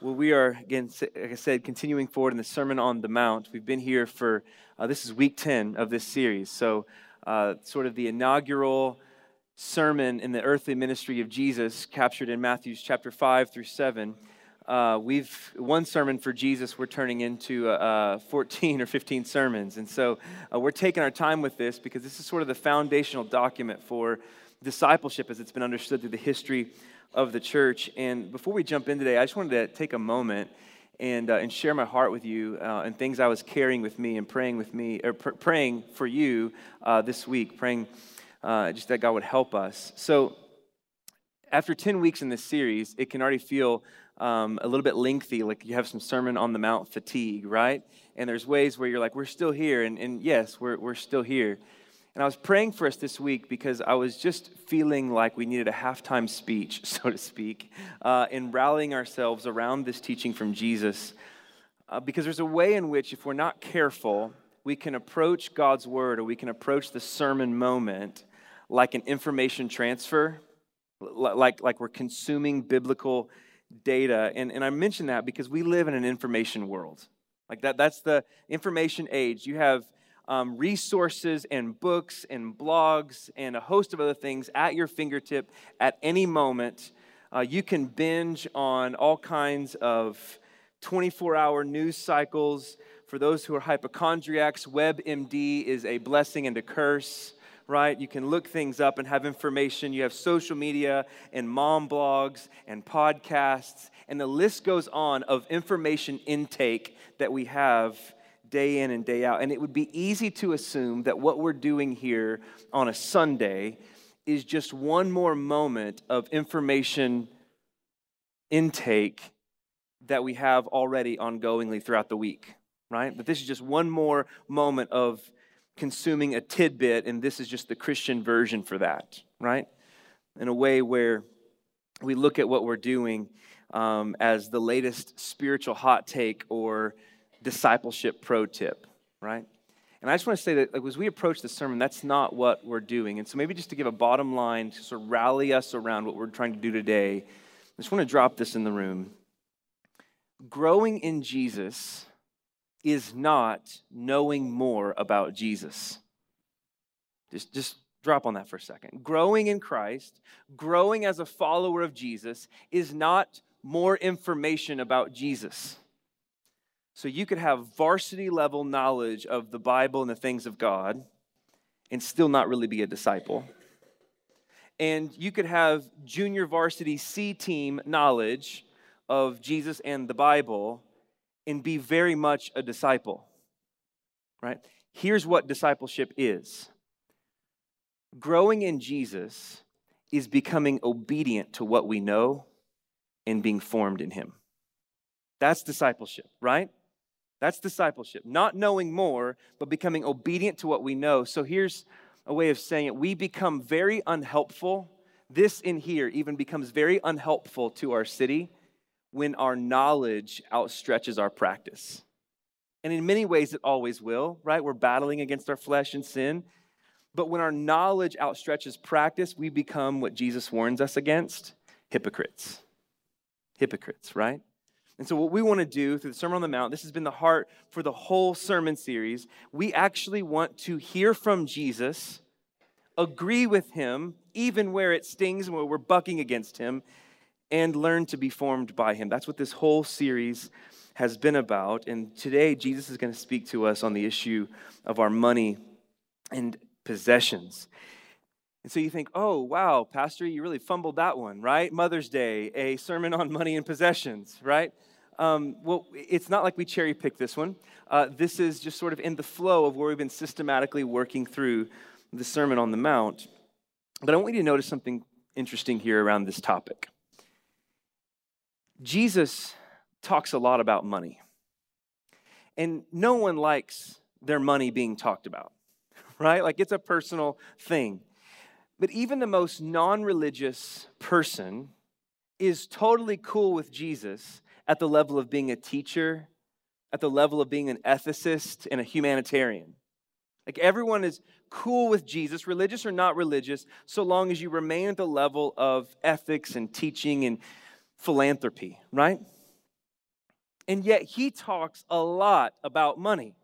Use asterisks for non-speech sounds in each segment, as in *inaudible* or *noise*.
Well, we are, again, like I said, continuing forward in the Sermon on the Mount. We've been here for, uh, this is week 10 of this series. So, uh, sort of the inaugural sermon in the earthly ministry of Jesus, captured in Matthew's chapter 5 through 7. Uh, we've, one sermon for Jesus, we're turning into uh, 14 *laughs* or 15 sermons. And so, uh, we're taking our time with this because this is sort of the foundational document for discipleship as it's been understood through the history of the church. And before we jump in today, I just wanted to take a moment and, uh, and share my heart with you uh, and things I was carrying with me and praying with me, or pr- praying for you uh, this week, praying uh, just that God would help us. So, after 10 weeks in this series, it can already feel um, a little bit lengthy, like you have some Sermon on the Mount fatigue, right? And there's ways where you're like, we're still here. And, and yes, we're, we're still here. And I was praying for us this week because I was just feeling like we needed a halftime speech, *laughs* so to speak, uh, in rallying ourselves around this teaching from Jesus. Uh, because there's a way in which, if we're not careful, we can approach God's word or we can approach the sermon moment like an information transfer, like, like we're consuming biblical data. And, and I mention that because we live in an information world. Like that, that's the information age. You have um, resources and books and blogs and a host of other things at your fingertip at any moment. Uh, you can binge on all kinds of 24 hour news cycles. For those who are hypochondriacs, WebMD is a blessing and a curse right? You can look things up and have information. You have social media and mom blogs and podcasts, and the list goes on of information intake that we have day in and day out. And it would be easy to assume that what we're doing here on a Sunday is just one more moment of information intake that we have already ongoingly throughout the week, right? But this is just one more moment of consuming a tidbit, and this is just the Christian version for that, right? In a way where we look at what we're doing um, as the latest spiritual hot take or discipleship pro tip, right? And I just want to say that like, as we approach the sermon, that's not what we're doing. And so maybe just to give a bottom line to sort of rally us around what we're trying to do today, I just want to drop this in the room. Growing in Jesus is not knowing more about Jesus. Just, just drop on that for a second. Growing in Christ, growing as a follower of Jesus, is not more information about Jesus. So you could have varsity level knowledge of the Bible and the things of God and still not really be a disciple. And you could have junior varsity C team knowledge of Jesus and the Bible and be very much a disciple. Right? Here's what discipleship is growing in Jesus is becoming obedient to what we know and being formed in Him. That's discipleship, right? That's discipleship. Not knowing more, but becoming obedient to what we know. So here's a way of saying it we become very unhelpful. This in here even becomes very unhelpful to our city when our knowledge outstretches our practice. And in many ways, it always will, right? We're battling against our flesh and sin. But when our knowledge outstretches practice, we become what Jesus warns us against hypocrites. Hypocrites, right? And so, what we want to do through the Sermon on the Mount, this has been the heart for the whole sermon series. We actually want to hear from Jesus, agree with him, even where it stings and where we're bucking against him, and learn to be formed by him. That's what this whole series has been about. And today, Jesus is going to speak to us on the issue of our money and possessions. And so you think, oh, wow, Pastor, you really fumbled that one, right? Mother's Day, a sermon on money and possessions, right? Um, well, it's not like we cherry picked this one. Uh, this is just sort of in the flow of where we've been systematically working through the Sermon on the Mount. But I want you to notice something interesting here around this topic. Jesus talks a lot about money, and no one likes their money being talked about, *laughs* right? Like it's a personal thing. But even the most non religious person is totally cool with Jesus at the level of being a teacher, at the level of being an ethicist and a humanitarian. Like everyone is cool with Jesus, religious or not religious, so long as you remain at the level of ethics and teaching and philanthropy, right? And yet he talks a lot about money.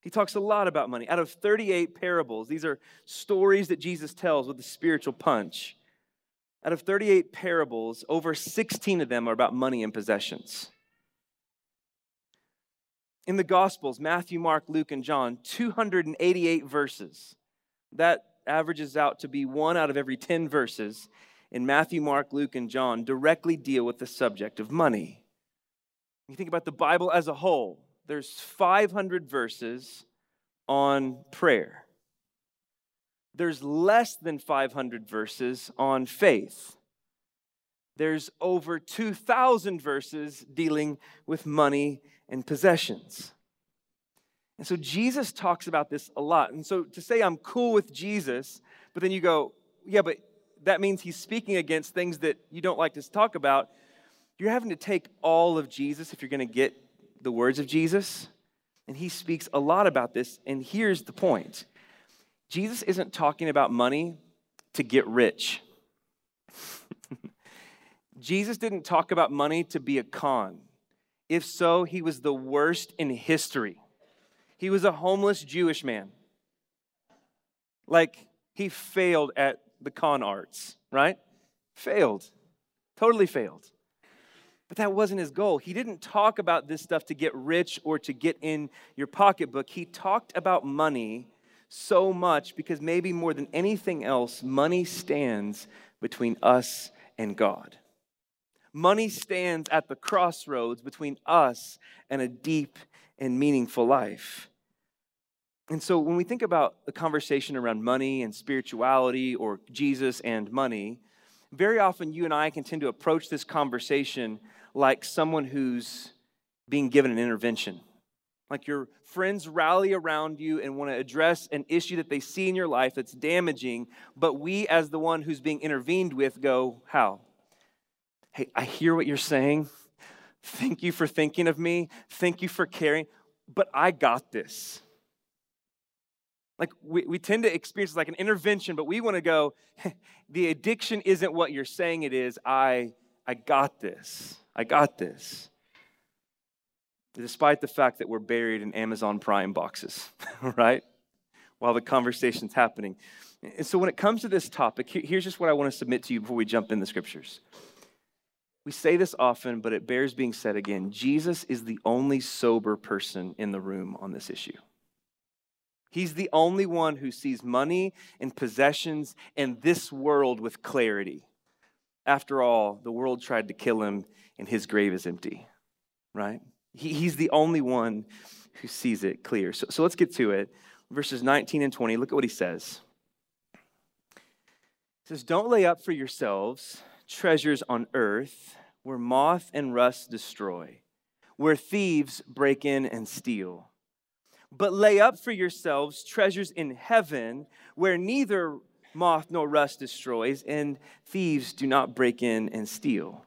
He talks a lot about money. Out of 38 parables, these are stories that Jesus tells with a spiritual punch. Out of 38 parables, over 16 of them are about money and possessions. In the Gospels, Matthew, Mark, Luke, and John, 288 verses. That averages out to be one out of every 10 verses in Matthew, Mark, Luke, and John directly deal with the subject of money. You think about the Bible as a whole, there's 500 verses on prayer. There's less than 500 verses on faith. There's over 2,000 verses dealing with money and possessions. And so Jesus talks about this a lot. And so to say I'm cool with Jesus, but then you go, yeah, but that means he's speaking against things that you don't like to talk about. You're having to take all of Jesus if you're going to get the words of Jesus. And he speaks a lot about this. And here's the point Jesus isn't talking about money to get rich. *laughs* Jesus didn't talk about money to be a con. If so, he was the worst in history. He was a homeless Jewish man. Like, he failed at the con arts, right? Failed. Totally failed. But that wasn't his goal. He didn't talk about this stuff to get rich or to get in your pocketbook. He talked about money so much because maybe more than anything else, money stands between us and God. Money stands at the crossroads between us and a deep and meaningful life. And so when we think about the conversation around money and spirituality or Jesus and money, very often you and I can tend to approach this conversation like someone who's being given an intervention. Like your friends rally around you and want to address an issue that they see in your life that's damaging, but we, as the one who's being intervened with, go, How? Hey, I hear what you're saying. Thank you for thinking of me. Thank you for caring, but I got this. Like we, we tend to experience like an intervention, but we want to go, the addiction isn't what you're saying it is. I I got this. I got this. Despite the fact that we're buried in Amazon Prime boxes, *laughs* right? While the conversation's happening. And so when it comes to this topic, here's just what I want to submit to you before we jump in the scriptures. We say this often, but it bears being said again. Jesus is the only sober person in the room on this issue. He's the only one who sees money and possessions and this world with clarity. After all, the world tried to kill him and his grave is empty, right? He, he's the only one who sees it clear. So, so let's get to it. Verses 19 and 20, look at what he says. He says, Don't lay up for yourselves treasures on earth where moth and rust destroy, where thieves break in and steal but lay up for yourselves treasures in heaven where neither moth nor rust destroys and thieves do not break in and steal.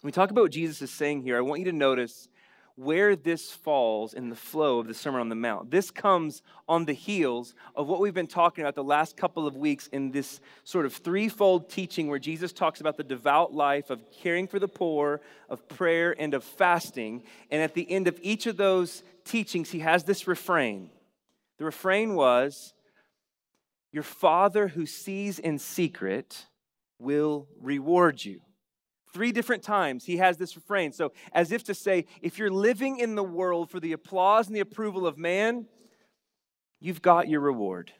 When we talk about what Jesus is saying here, I want you to notice where this falls in the flow of the Sermon on the Mount. This comes on the heels of what we've been talking about the last couple of weeks in this sort of threefold teaching where Jesus talks about the devout life of caring for the poor, of prayer, and of fasting. And at the end of each of those teachings, he has this refrain. The refrain was, Your Father who sees in secret will reward you. Three different times he has this refrain. So, as if to say, if you're living in the world for the applause and the approval of man, you've got your reward.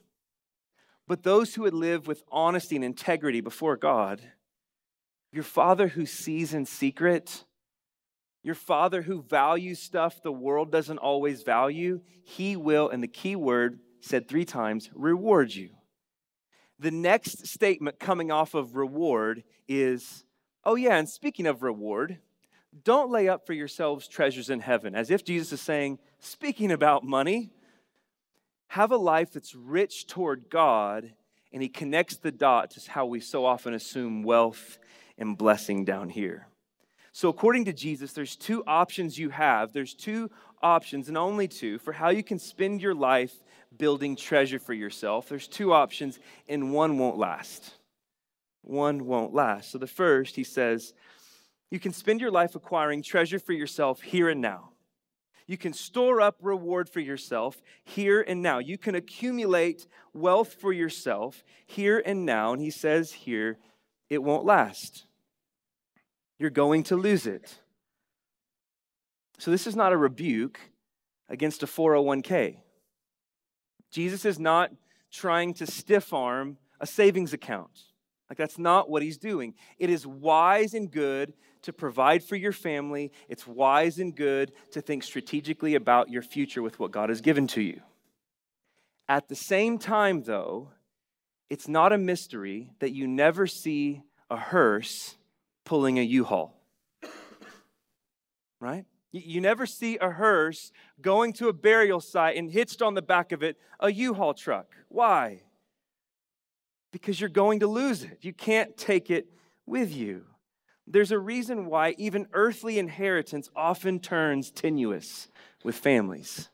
But those who would live with honesty and integrity before God, your Father who sees in secret, your Father who values stuff the world doesn't always value, he will, and the key word said three times, reward you. The next statement coming off of reward is Oh, yeah, and speaking of reward, don't lay up for yourselves treasures in heaven, as if Jesus is saying, speaking about money, have a life that's rich toward God, and he connects the dots to how we so often assume wealth and blessing down here. So, according to Jesus, there's two options you have. There's two options, and only two, for how you can spend your life building treasure for yourself. There's two options, and one won't last one won't last. So the first, he says, You can spend your life acquiring treasure for yourself here and now. You can store up reward for yourself here and now. You can accumulate wealth for yourself here and now. And he says here, it won't last. You're going to lose it. So, this is not a rebuke against a 401k. Jesus is not trying to stiff arm a savings account. Like, that's not what he's doing. It is wise and good to provide for your family, it's wise and good to think strategically about your future with what God has given to you. At the same time, though, it's not a mystery that you never see a hearse pulling a U Haul. Right? You never see a hearse going to a burial site and hitched on the back of it a U Haul truck. Why? Because you're going to lose it. You can't take it with you. There's a reason why even earthly inheritance often turns tenuous with families.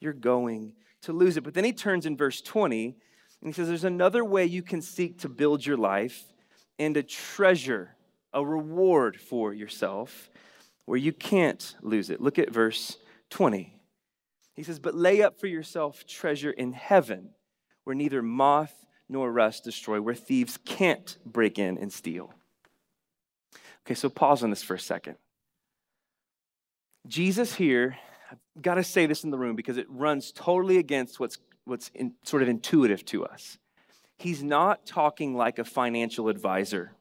You're going to lose it. But then he turns in verse 20 and he says, There's another way you can seek to build your life and a treasure, a reward for yourself where you can't lose it. Look at verse 20. He says, But lay up for yourself treasure in heaven where neither moth nor rust destroy, where thieves can't break in and steal. Okay, so pause on this for a second. Jesus here, I've got to say this in the room because it runs totally against what's, what's in, sort of intuitive to us. He's not talking like a financial advisor.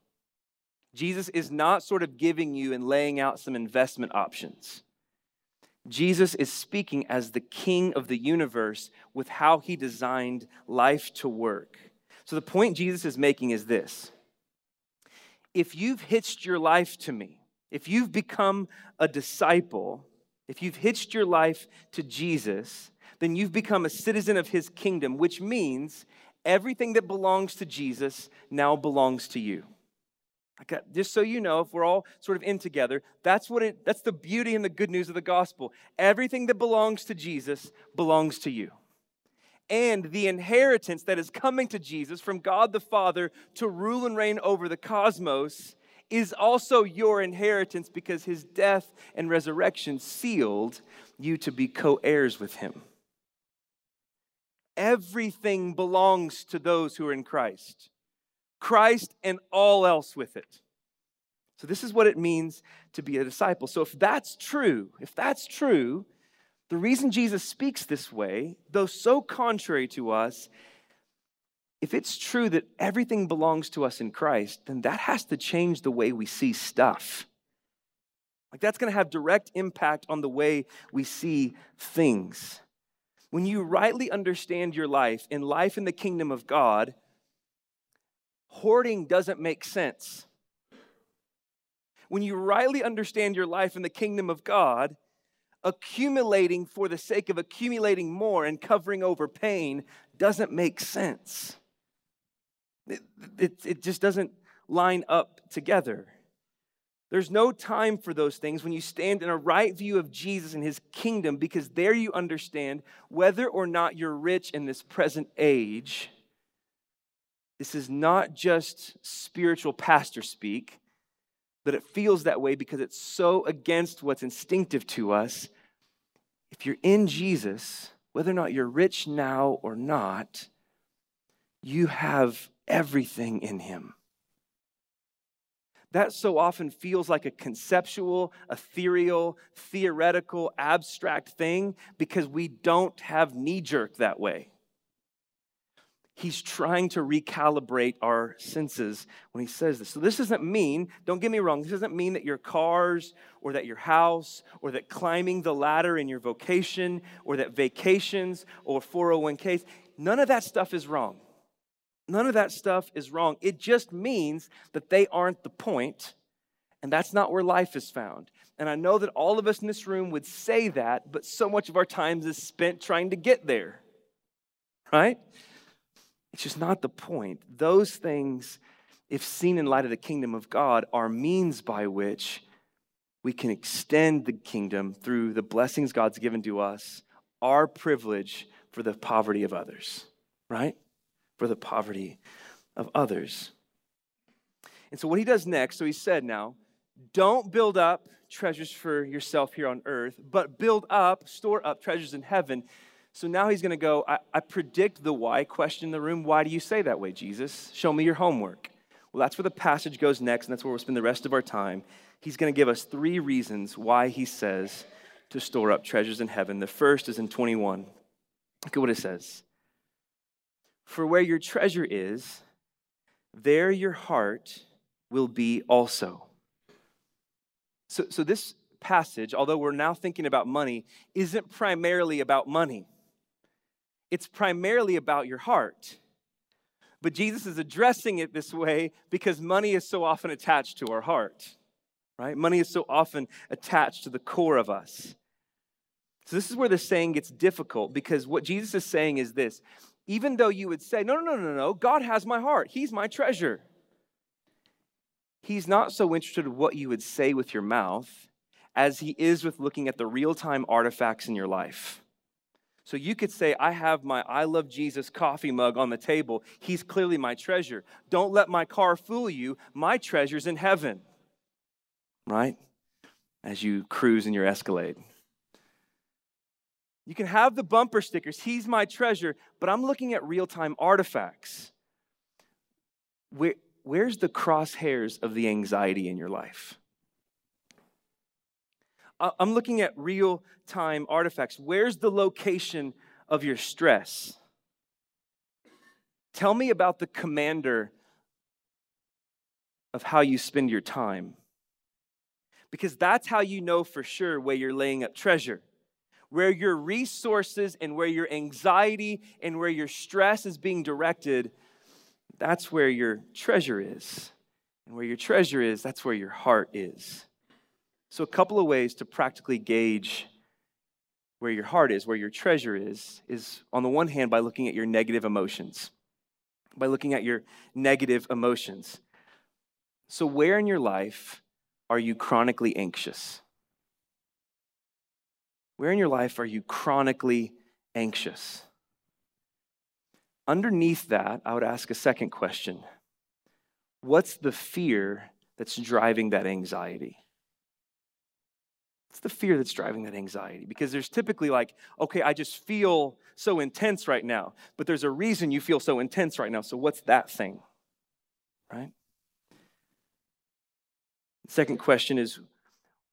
Jesus is not sort of giving you and laying out some investment options. Jesus is speaking as the king of the universe with how he designed life to work. So, the point Jesus is making is this if you've hitched your life to me, if you've become a disciple, if you've hitched your life to Jesus, then you've become a citizen of his kingdom, which means everything that belongs to Jesus now belongs to you. Okay, just so you know, if we're all sort of in together, that's what it that's the beauty and the good news of the gospel. Everything that belongs to Jesus belongs to you. And the inheritance that is coming to Jesus from God the Father to rule and reign over the cosmos is also your inheritance because his death and resurrection sealed you to be co heirs with him. Everything belongs to those who are in Christ. Christ and all else with it. So, this is what it means to be a disciple. So, if that's true, if that's true, the reason Jesus speaks this way, though so contrary to us, if it's true that everything belongs to us in Christ, then that has to change the way we see stuff. Like, that's going to have direct impact on the way we see things. When you rightly understand your life in life in the kingdom of God, hoarding doesn't make sense. When you rightly understand your life in the kingdom of God, accumulating for the sake of accumulating more and covering over pain doesn't make sense. It, it, it, just doesn't line up together. There's no time for those things when you stand in a right view of Jesus and his kingdom because there you understand whether or not you're rich in this present age this is not just spiritual pastor speak, but it feels that way because it's so against what's instinctive to us. If you're in Jesus, whether or not you're rich now or not, you have everything in Him. That so often feels like a conceptual, ethereal, theoretical, abstract thing because we don't have knee jerk that way he's trying to recalibrate our senses when he says this. So, this doesn't mean, don't get me wrong, this doesn't mean that your cars or that your house or that climbing the ladder in your vocation or that vacations or 401ks, none of that stuff is wrong. None of that stuff is wrong. It just means that they aren't the point, and that's not where life is found. And I know that all of us in this room would say that, but so much of our time is spent trying to get there, right? It's just not the point. Those things, if seen in light of the kingdom of God, are means by which we can extend the kingdom through the blessings God's given to us, our privilege for the poverty of others, right? For the poverty of others. And so, what he does next, so he said now, don't build up treasures for yourself here on earth, but build up, store up treasures in heaven. So now he's going to go, I, I, predict the why question in the room. Why do you say that way, Jesus? Show me your homework. Well, that's where the passage goes next, and that's where we'll spend the rest of our time. He's going to give us three reasons why he says to store up treasures in heaven. The first is in 21. Look at what it says. For where your treasure is, there your heart will be also. So, so this passage, although we're now thinking about money, isn't primarily about money. It's primarily about your heart. But Jesus is addressing it this way because money is so often attached to our heart, right? Money is so often attached to the core of us. So, this is where the saying gets difficult because what Jesus is saying is this even though you would say, no, no, no, no, no, God has my heart, He's my treasure. He's not so interested in what you would say with your mouth as He is with looking at the real time artifacts in your life. So you could say, I have my I love Jesus coffee mug on the table. He's clearly my treasure. Don't let my car fool you. My treasure's in heaven. Right? As you cruise in your Escalade. You can have the bumper stickers, he's my treasure, but I'm looking at real time artifacts. Where, where's the crosshairs of the anxiety in your life? I'm looking at real time artifacts. Where's the location of your stress? Tell me about the commander of how you spend your time. Because that's how you know for sure where you're laying up treasure where your resources and where your anxiety and where your stress is being directed, that's where your treasure is. And where your treasure is, that's where your heart is. So, a couple of ways to practically gauge where your heart is, where your treasure is, is on the one hand by looking at your negative emotions. By looking at your negative emotions. So, where in your life are you chronically anxious? Where in your life are you chronically anxious? Underneath that, I would ask a second question What's the fear that's driving that anxiety? What's the fear that's driving that anxiety? Because there's typically like, okay, I just feel so intense right now, but there's a reason you feel so intense right now. So what's that thing? Right? second question is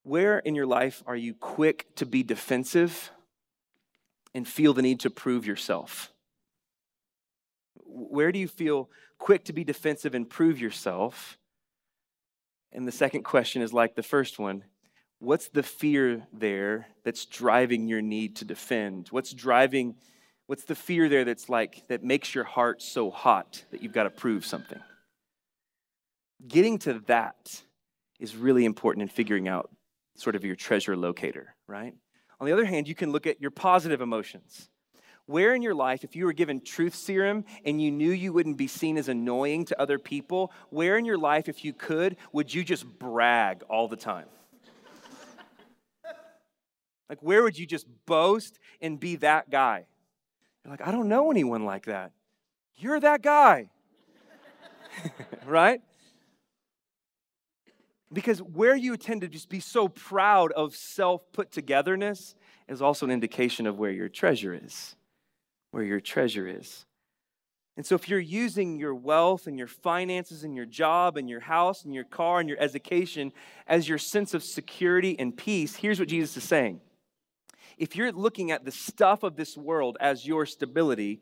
where in your life are you quick to be defensive and feel the need to prove yourself? Where do you feel quick to be defensive and prove yourself? And the second question is like the first one What's the fear there that's driving your need to defend? What's driving, what's the fear there that's like, that makes your heart so hot that you've got to prove something? Getting to that is really important in figuring out sort of your treasure locator, right? On the other hand, you can look at your positive emotions. Where in your life, if you were given truth serum and you knew you wouldn't be seen as annoying to other people, where in your life, if you could, would you just brag all the time? Like, where would you just boast and be that guy? You're like, I don't know anyone like that. You're that guy. *laughs* right? Because where you tend to just be so proud of self put togetherness is also an indication of where your treasure is. Where your treasure is. And so, if you're using your wealth and your finances and your job and your house and your car and your education as your sense of security and peace, here's what Jesus is saying. If you're looking at the stuff of this world as your stability,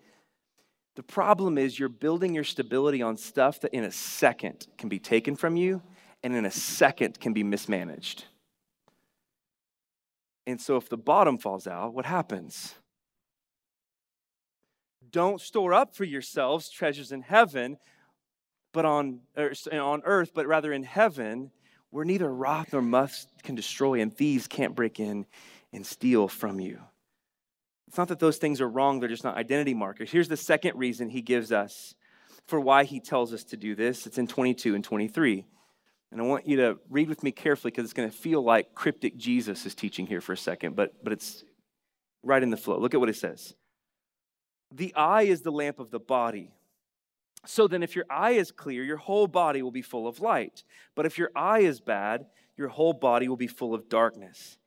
the problem is you're building your stability on stuff that in a second can be taken from you and in a second can be mismanaged. And so if the bottom falls out, what happens? Don't store up for yourselves treasures in heaven, but on, er, on earth, but rather in heaven, where neither wrath nor rust can destroy, and thieves can't break in and steal from you. It's not that those things are wrong, they're just not identity markers. Here's the second reason he gives us for why he tells us to do this. It's in 22 and 23. And I want you to read with me carefully because it's going to feel like cryptic Jesus is teaching here for a second, but, but it's right in the flow. Look at what it says. The eye is the lamp of the body. So then, if your eye is clear, your whole body will be full of light. But if your eye is bad, your whole body will be full of darkness.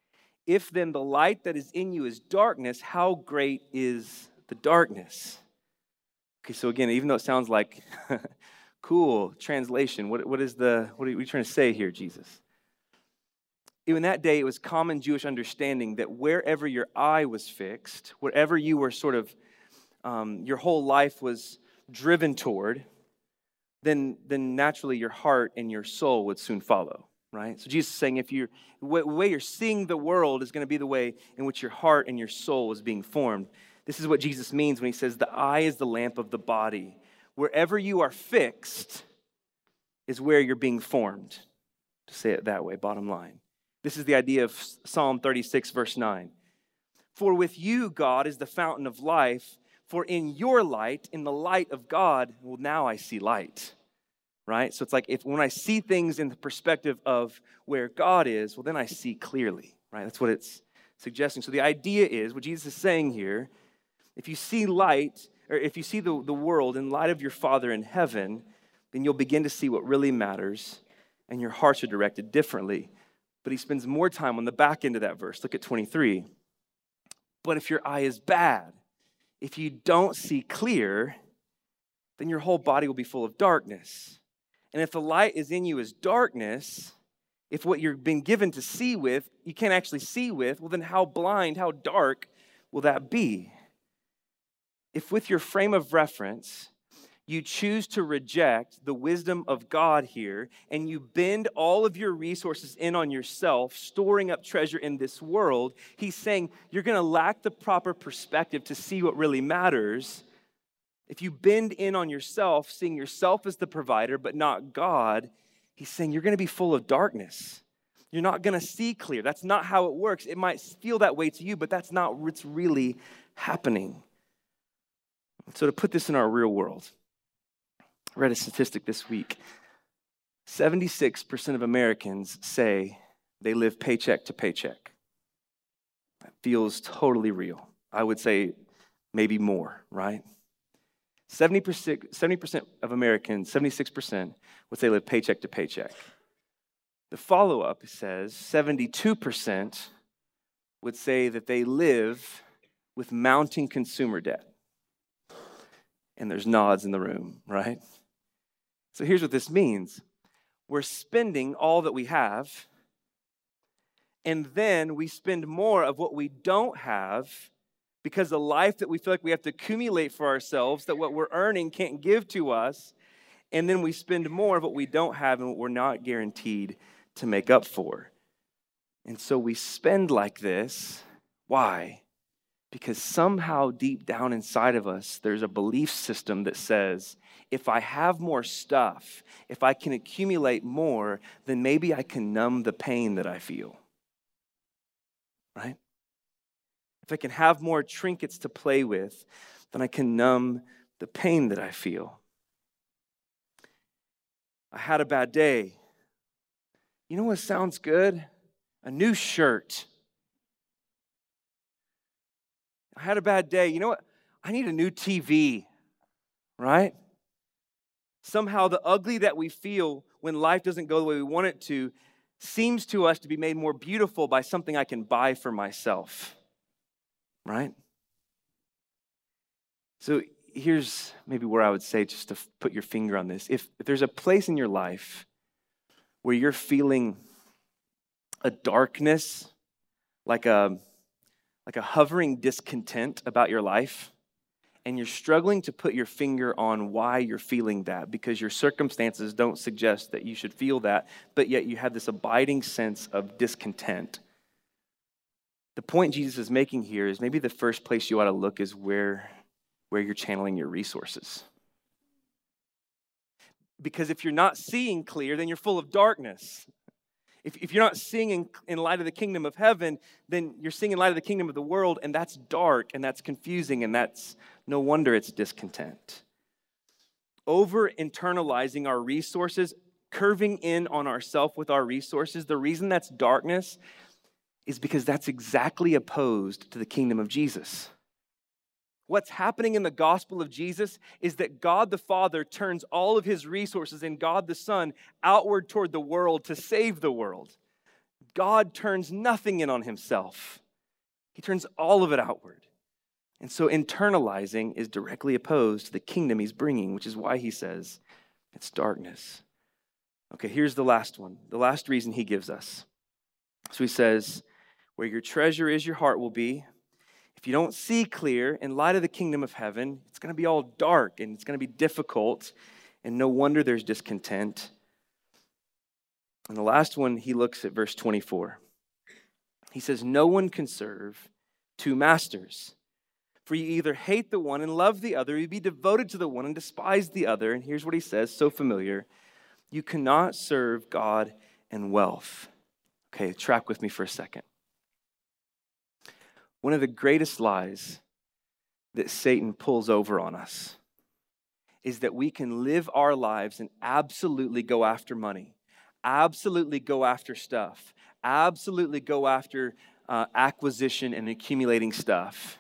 If then the light that is in you is darkness, how great is the darkness? Okay, so again, even though it sounds like *laughs* cool translation, what, what is the what are you trying to say here, Jesus? In that day, it was common Jewish understanding that wherever your eye was fixed, wherever you were sort of, um, your whole life was driven toward, then, then naturally your heart and your soul would soon follow right? So Jesus is saying if you're, the way you're seeing the world is going to be the way in which your heart and your soul is being formed. This is what Jesus means when he says the eye is the lamp of the body. Wherever you are fixed is where you're being formed, to say it that way, bottom line. This is the idea of Psalm 36, verse 9. For with you, God is the fountain of life. For in your light, in the light of God, well, now I see light right? So it's like if when I see things in the perspective of where God is, well, then I see clearly, right? That's what it's suggesting. So the idea is what Jesus is saying here if you see light, or if you see the, the world in light of your Father in heaven, then you'll begin to see what really matters, and your hearts are directed differently. But he spends more time on the back end of that verse. Look at 23. But if your eye is bad, if you don't see clear, then your whole body will be full of darkness. And if the light is in you as darkness, if what you've been given to see with, you can't actually see with, well, then how blind, how dark will that be? If with your frame of reference, you choose to reject the wisdom of God here and you bend all of your resources in on yourself, storing up treasure in this world, he's saying you're going to lack the proper perspective to see what really matters if you bend in on yourself, seeing yourself as the provider, but not God, he's saying you're going to be full of darkness. You're not going to see clear. That's not how it works. It might feel that way to you, but that's not what's really happening. So, to put this in our real world, I read a statistic this week 76% of Americans say they live paycheck to paycheck. That feels totally real. I would say maybe more, right? 70%, 70% of Americans, 76%, would say live paycheck to paycheck. The follow up says 72% would say that they live with mounting consumer debt. And there's nods in the room, right? So here's what this means we're spending all that we have, and then we spend more of what we don't have because the life that we feel like we have to accumulate for ourselves, that what we're earning can't give to us, and then we spend more of what we don't have and what we're not guaranteed to make up for. And so we spend like this. Why? Because somehow deep down inside of us, there's a belief system that says, if I have more stuff, if I can accumulate more, then maybe I can numb the pain that I feel. Right? If I can have more trinkets to play with, then I can numb the pain that I feel. I had a bad day. You know what sounds good? A new shirt. I had a bad day. You know what? I need a new TV, right? Somehow, the ugly that we feel when life doesn't go the way we want it to seems to us to be made more beautiful by something I can buy for myself right? So here's maybe where I would say, just to put your finger on this. If, if there's a place in your life where you're feeling a darkness, like a, like a hovering discontent about your life, and you're struggling to put your finger on why you're feeling that because your circumstances don't suggest that you should feel that, but yet you have this abiding sense of discontent the point Jesus is making here is maybe the first place you ought to look is where, where you're channeling your resources. Because if you're not seeing clear, then you're full of darkness. If, if you're not seeing in, in light of the kingdom of heaven, then you're seeing in light of the kingdom of the world, and that's dark and that's confusing, and that's no wonder it's discontent. Over internalizing our resources, curving in on ourself with our resources, the reason that's darkness is because that's exactly opposed to the kingdom of Jesus. What's happening in the gospel of Jesus is that God the Father turns all of his resources and God the Son outward toward the world to save the world. God turns nothing in on himself, he turns all of it outward. And so internalizing is directly opposed to the kingdom he's bringing, which is why he says it's darkness. Okay, here's the last one, the last reason he gives us. So he says, Where your treasure is, your heart will be. If you don't see clear in light of the kingdom of heaven, it's going to be all dark and it's going to be difficult. And no wonder there's discontent. And the last one, he looks at verse 24. He says, No one can serve two masters. For you either hate the one and love the other, you be devoted to the one and despise the other. And here's what he says, so familiar. You cannot serve God and wealth. Okay, track with me for a second. One of the greatest lies that Satan pulls over on us is that we can live our lives and absolutely go after money, absolutely go after stuff, absolutely go after uh, acquisition and accumulating stuff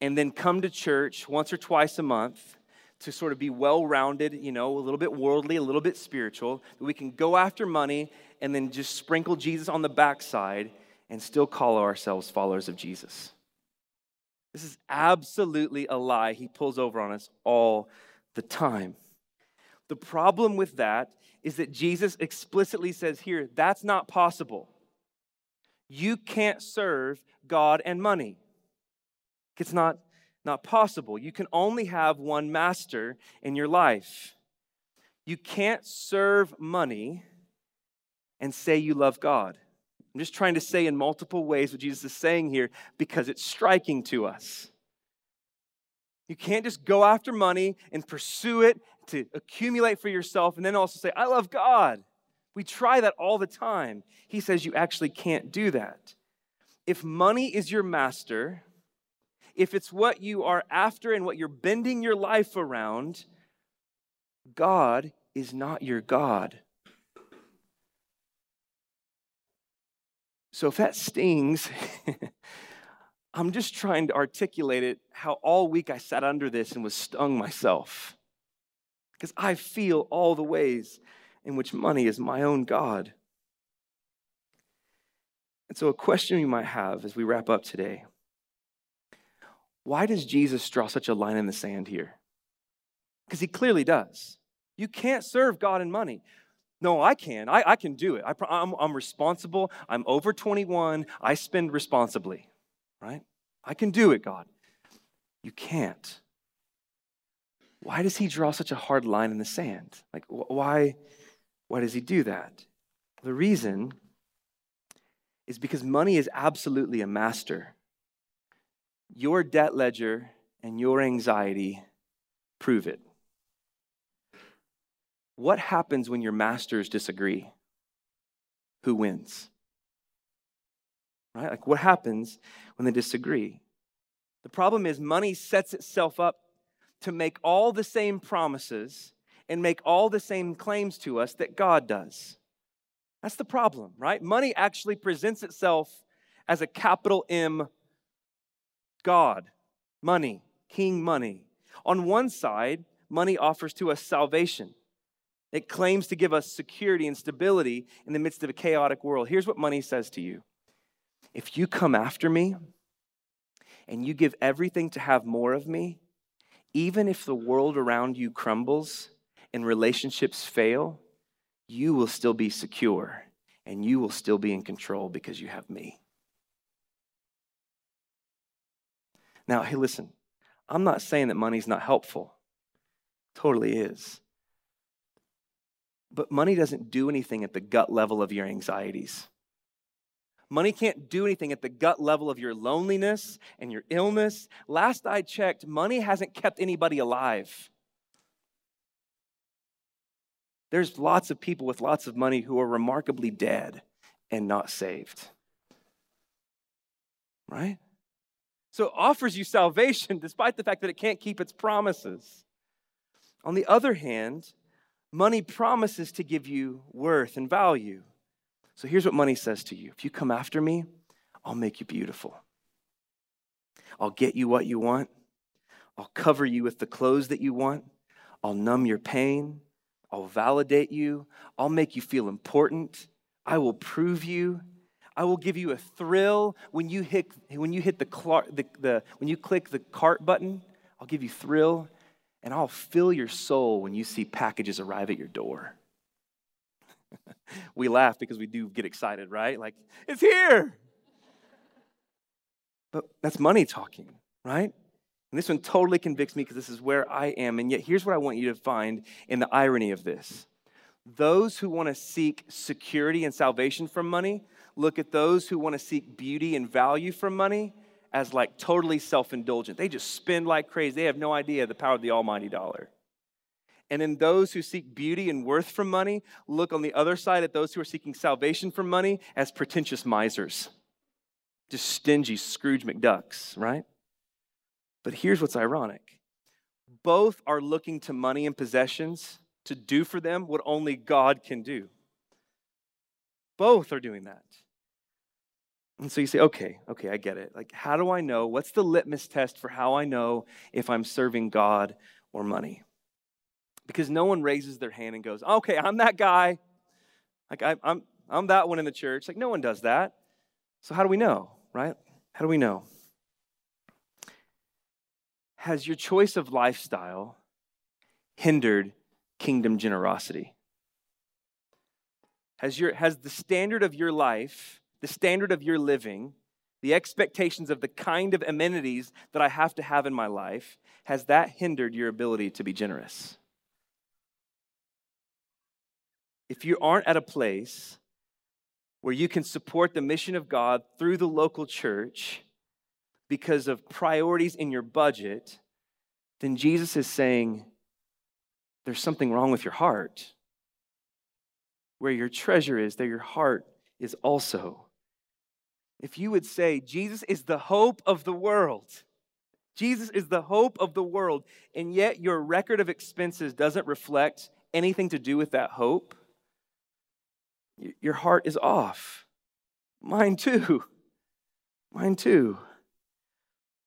and then come to church once or twice a month to sort of be well rounded, you know, a little bit worldly, a little bit spiritual. We can go after money and then just sprinkle Jesus on the backside and still call ourselves followers of Jesus. This is absolutely a lie he pulls over on us all the time. The problem with that is that Jesus explicitly says here that's not possible. You can't serve God and money. It's not, not possible. You can only have one master in your life. You can't serve money and say you love God. I'm just trying to say in multiple ways what Jesus is saying here because it's striking to us. You can't just go after money and pursue it to accumulate for yourself and then also say, I love God. We try that all the time. He says you actually can't do that. If money is your master, if it's what you are after and what you're bending your life around, God is not your God. So if that stings, *laughs* I'm just trying to articulate it how all week I sat under this and was stung myself. Because I feel all the ways in which money is my own God. And so, a question we might have as we wrap up today why does Jesus draw such a line in the sand here? Because he clearly does. You can't serve God and money. No, I can. I, I can do it. I, I'm, I'm responsible. I'm over 21. I spend responsibly, right? I can do it, God. You can't. Why does he draw such a hard line in the sand? Like, why, why does he do that? The reason is because money is absolutely a master your debt ledger and your anxiety prove it. What happens when your masters disagree? Who wins? Right? Like, what happens when they disagree? The problem is, money sets itself up to make all the same promises and make all the same claims to us that God does. That's the problem, right? Money actually presents itself as a capital M God, money, king money. On one side, money offers to us salvation. It claims to give us security and stability in the midst of a chaotic world. Here's what money says to you If you come after me and you give everything to have more of me, even if the world around you crumbles and relationships fail, you will still be secure and you will still be in control because you have me. Now, hey, listen, I'm not saying that money's not helpful. totally is. But money doesn't do anything at the gut level of your anxieties. Money can't do anything at the gut level of your loneliness and your illness. Last I checked, money hasn't kept anybody alive. There's lots of people with lots of money who are remarkably dead and not saved. Right? So it offers you salvation *laughs* despite the fact that it can't keep its promises. On the other hand, money promises to give you worth and value. So here's what money says to you if you come after me, I'll make you beautiful. I'll get you what you want. I'll cover you with the clothes that you want. I'll numb your pain. I'll validate you. I'll make you feel important. I will prove you. I will give you a thrill when you hit, when you hit the, the, the, when you click the cart button. I'll give you thrill, and I'll fill your soul when you see packages arrive at your door. *laughs* we laugh because we do get excited, right? Like, it's here. But that's money talking, right? And this one totally convicts me because this is where I am. And yet, here's what I want you to find in the irony of this those who want to seek security and salvation from money look at those who want to seek beauty and value from money as like totally self indulgent. They just spend like crazy. They have no idea the power of the almighty dollar. And then those who seek beauty and worth from money look on the other side at those who are seeking salvation from money as pretentious misers, just stingy Scrooge McDucks, right? But here's what's ironic both are looking to money and possessions to do for them what only God can do. Both are doing that. And so you say, okay, okay, I get it. Like, how do I know? What's the litmus test for how I know if I'm serving God or money? Because no one raises their hand and goes, okay, I'm that guy. Like, I, I'm, I'm that one in the church. Like, no one does that. So, how do we know, right? How do we know? Has your choice of lifestyle hindered kingdom generosity? Has, your, has the standard of your life, the standard of your living, the expectations of the kind of amenities that I have to have in my life, has that hindered your ability to be generous? If you aren't at a place where you can support the mission of God through the local church because of priorities in your budget, then Jesus is saying there's something wrong with your heart. Where your treasure is, there your heart is also. If you would say, Jesus is the hope of the world, Jesus is the hope of the world, and yet your record of expenses doesn't reflect anything to do with that hope, your heart is off. Mine too. *laughs* Mine too.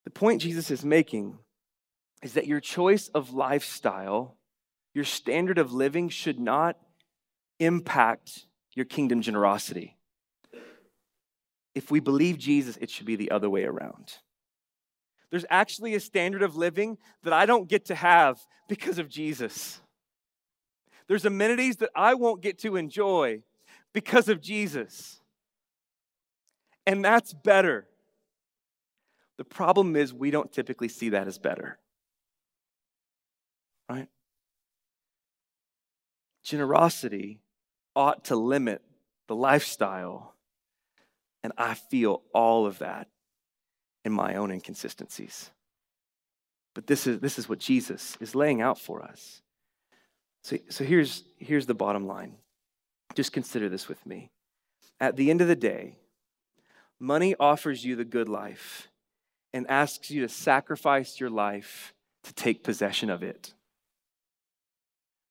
The point Jesus is making is that your choice of lifestyle, your standard of living should not impact your kingdom generosity. If we believe Jesus, it should be the other way around. There's actually a standard of living that I don't get to have because of Jesus. There's amenities that I won't get to enjoy because of Jesus. And that's better. The problem is, we don't typically see that as better. Right? Generosity ought to limit the lifestyle. And I feel all of that in my own inconsistencies. But this is, this is what Jesus is laying out for us. So, so here's, here's the bottom line. Just consider this with me. At the end of the day, money offers you the good life and asks you to sacrifice your life to take possession of it.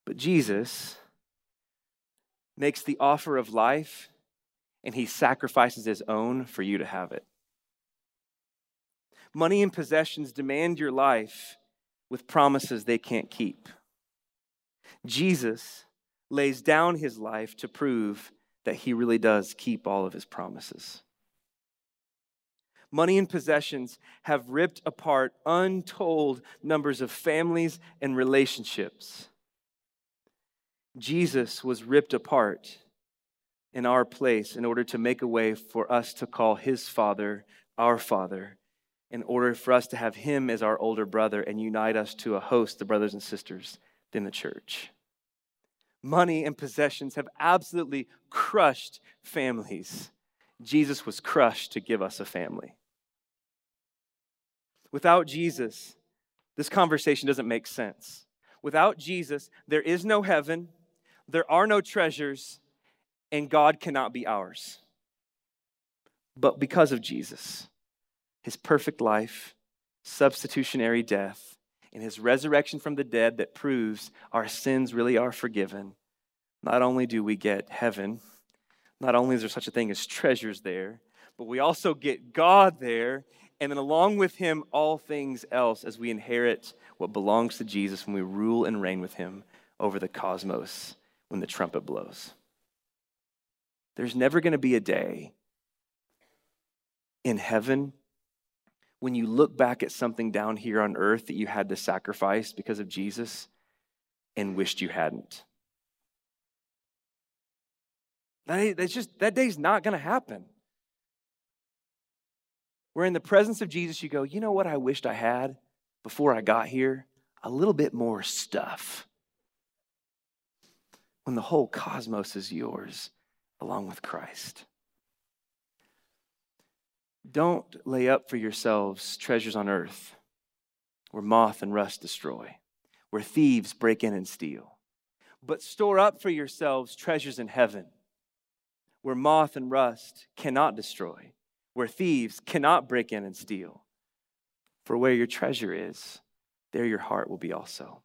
But Jesus makes the offer of life and he sacrifices his own for you to have it. Money and possessions demand your life with promises they can't keep. Jesus lays down his life to prove that he really does keep all of his promises. Money and possessions have ripped apart untold numbers of families and relationships. Jesus was ripped apart in our place in order to make a way for us to call his Father our Father, in order for us to have him as our older brother and unite us to a host of brothers and sisters in the church. Money and possessions have absolutely crushed families. Jesus was crushed to give us a family. Without Jesus, this conversation doesn't make sense. Without Jesus, there is no heaven there are no treasures, and God cannot be ours. But because of Jesus, his perfect life, substitutionary death, and his resurrection from the dead that proves our sins really are forgiven, not only do we get heaven, not only is there such a thing as treasures there, but we also get God there, and then along with him, all things else as we inherit what belongs to Jesus when we rule and reign with him over the cosmos when the trumpet blows. There's never going to be a day in heaven when you look back at something down here on earth that you had to sacrifice because of Jesus and wished you hadn't. That, that's just, that day's not going to happen. Where in the presence of Jesus, you go, you know what I wished I had before I got here? A little bit more stuff. When the whole cosmos is yours along with Christ. Don't lay up for yourselves treasures on earth where moth and rust destroy, where thieves break in and steal. But store up for yourselves treasures in heaven where moth and rust cannot destroy, where thieves cannot break in and steal. For where your treasure is, there your heart will be also.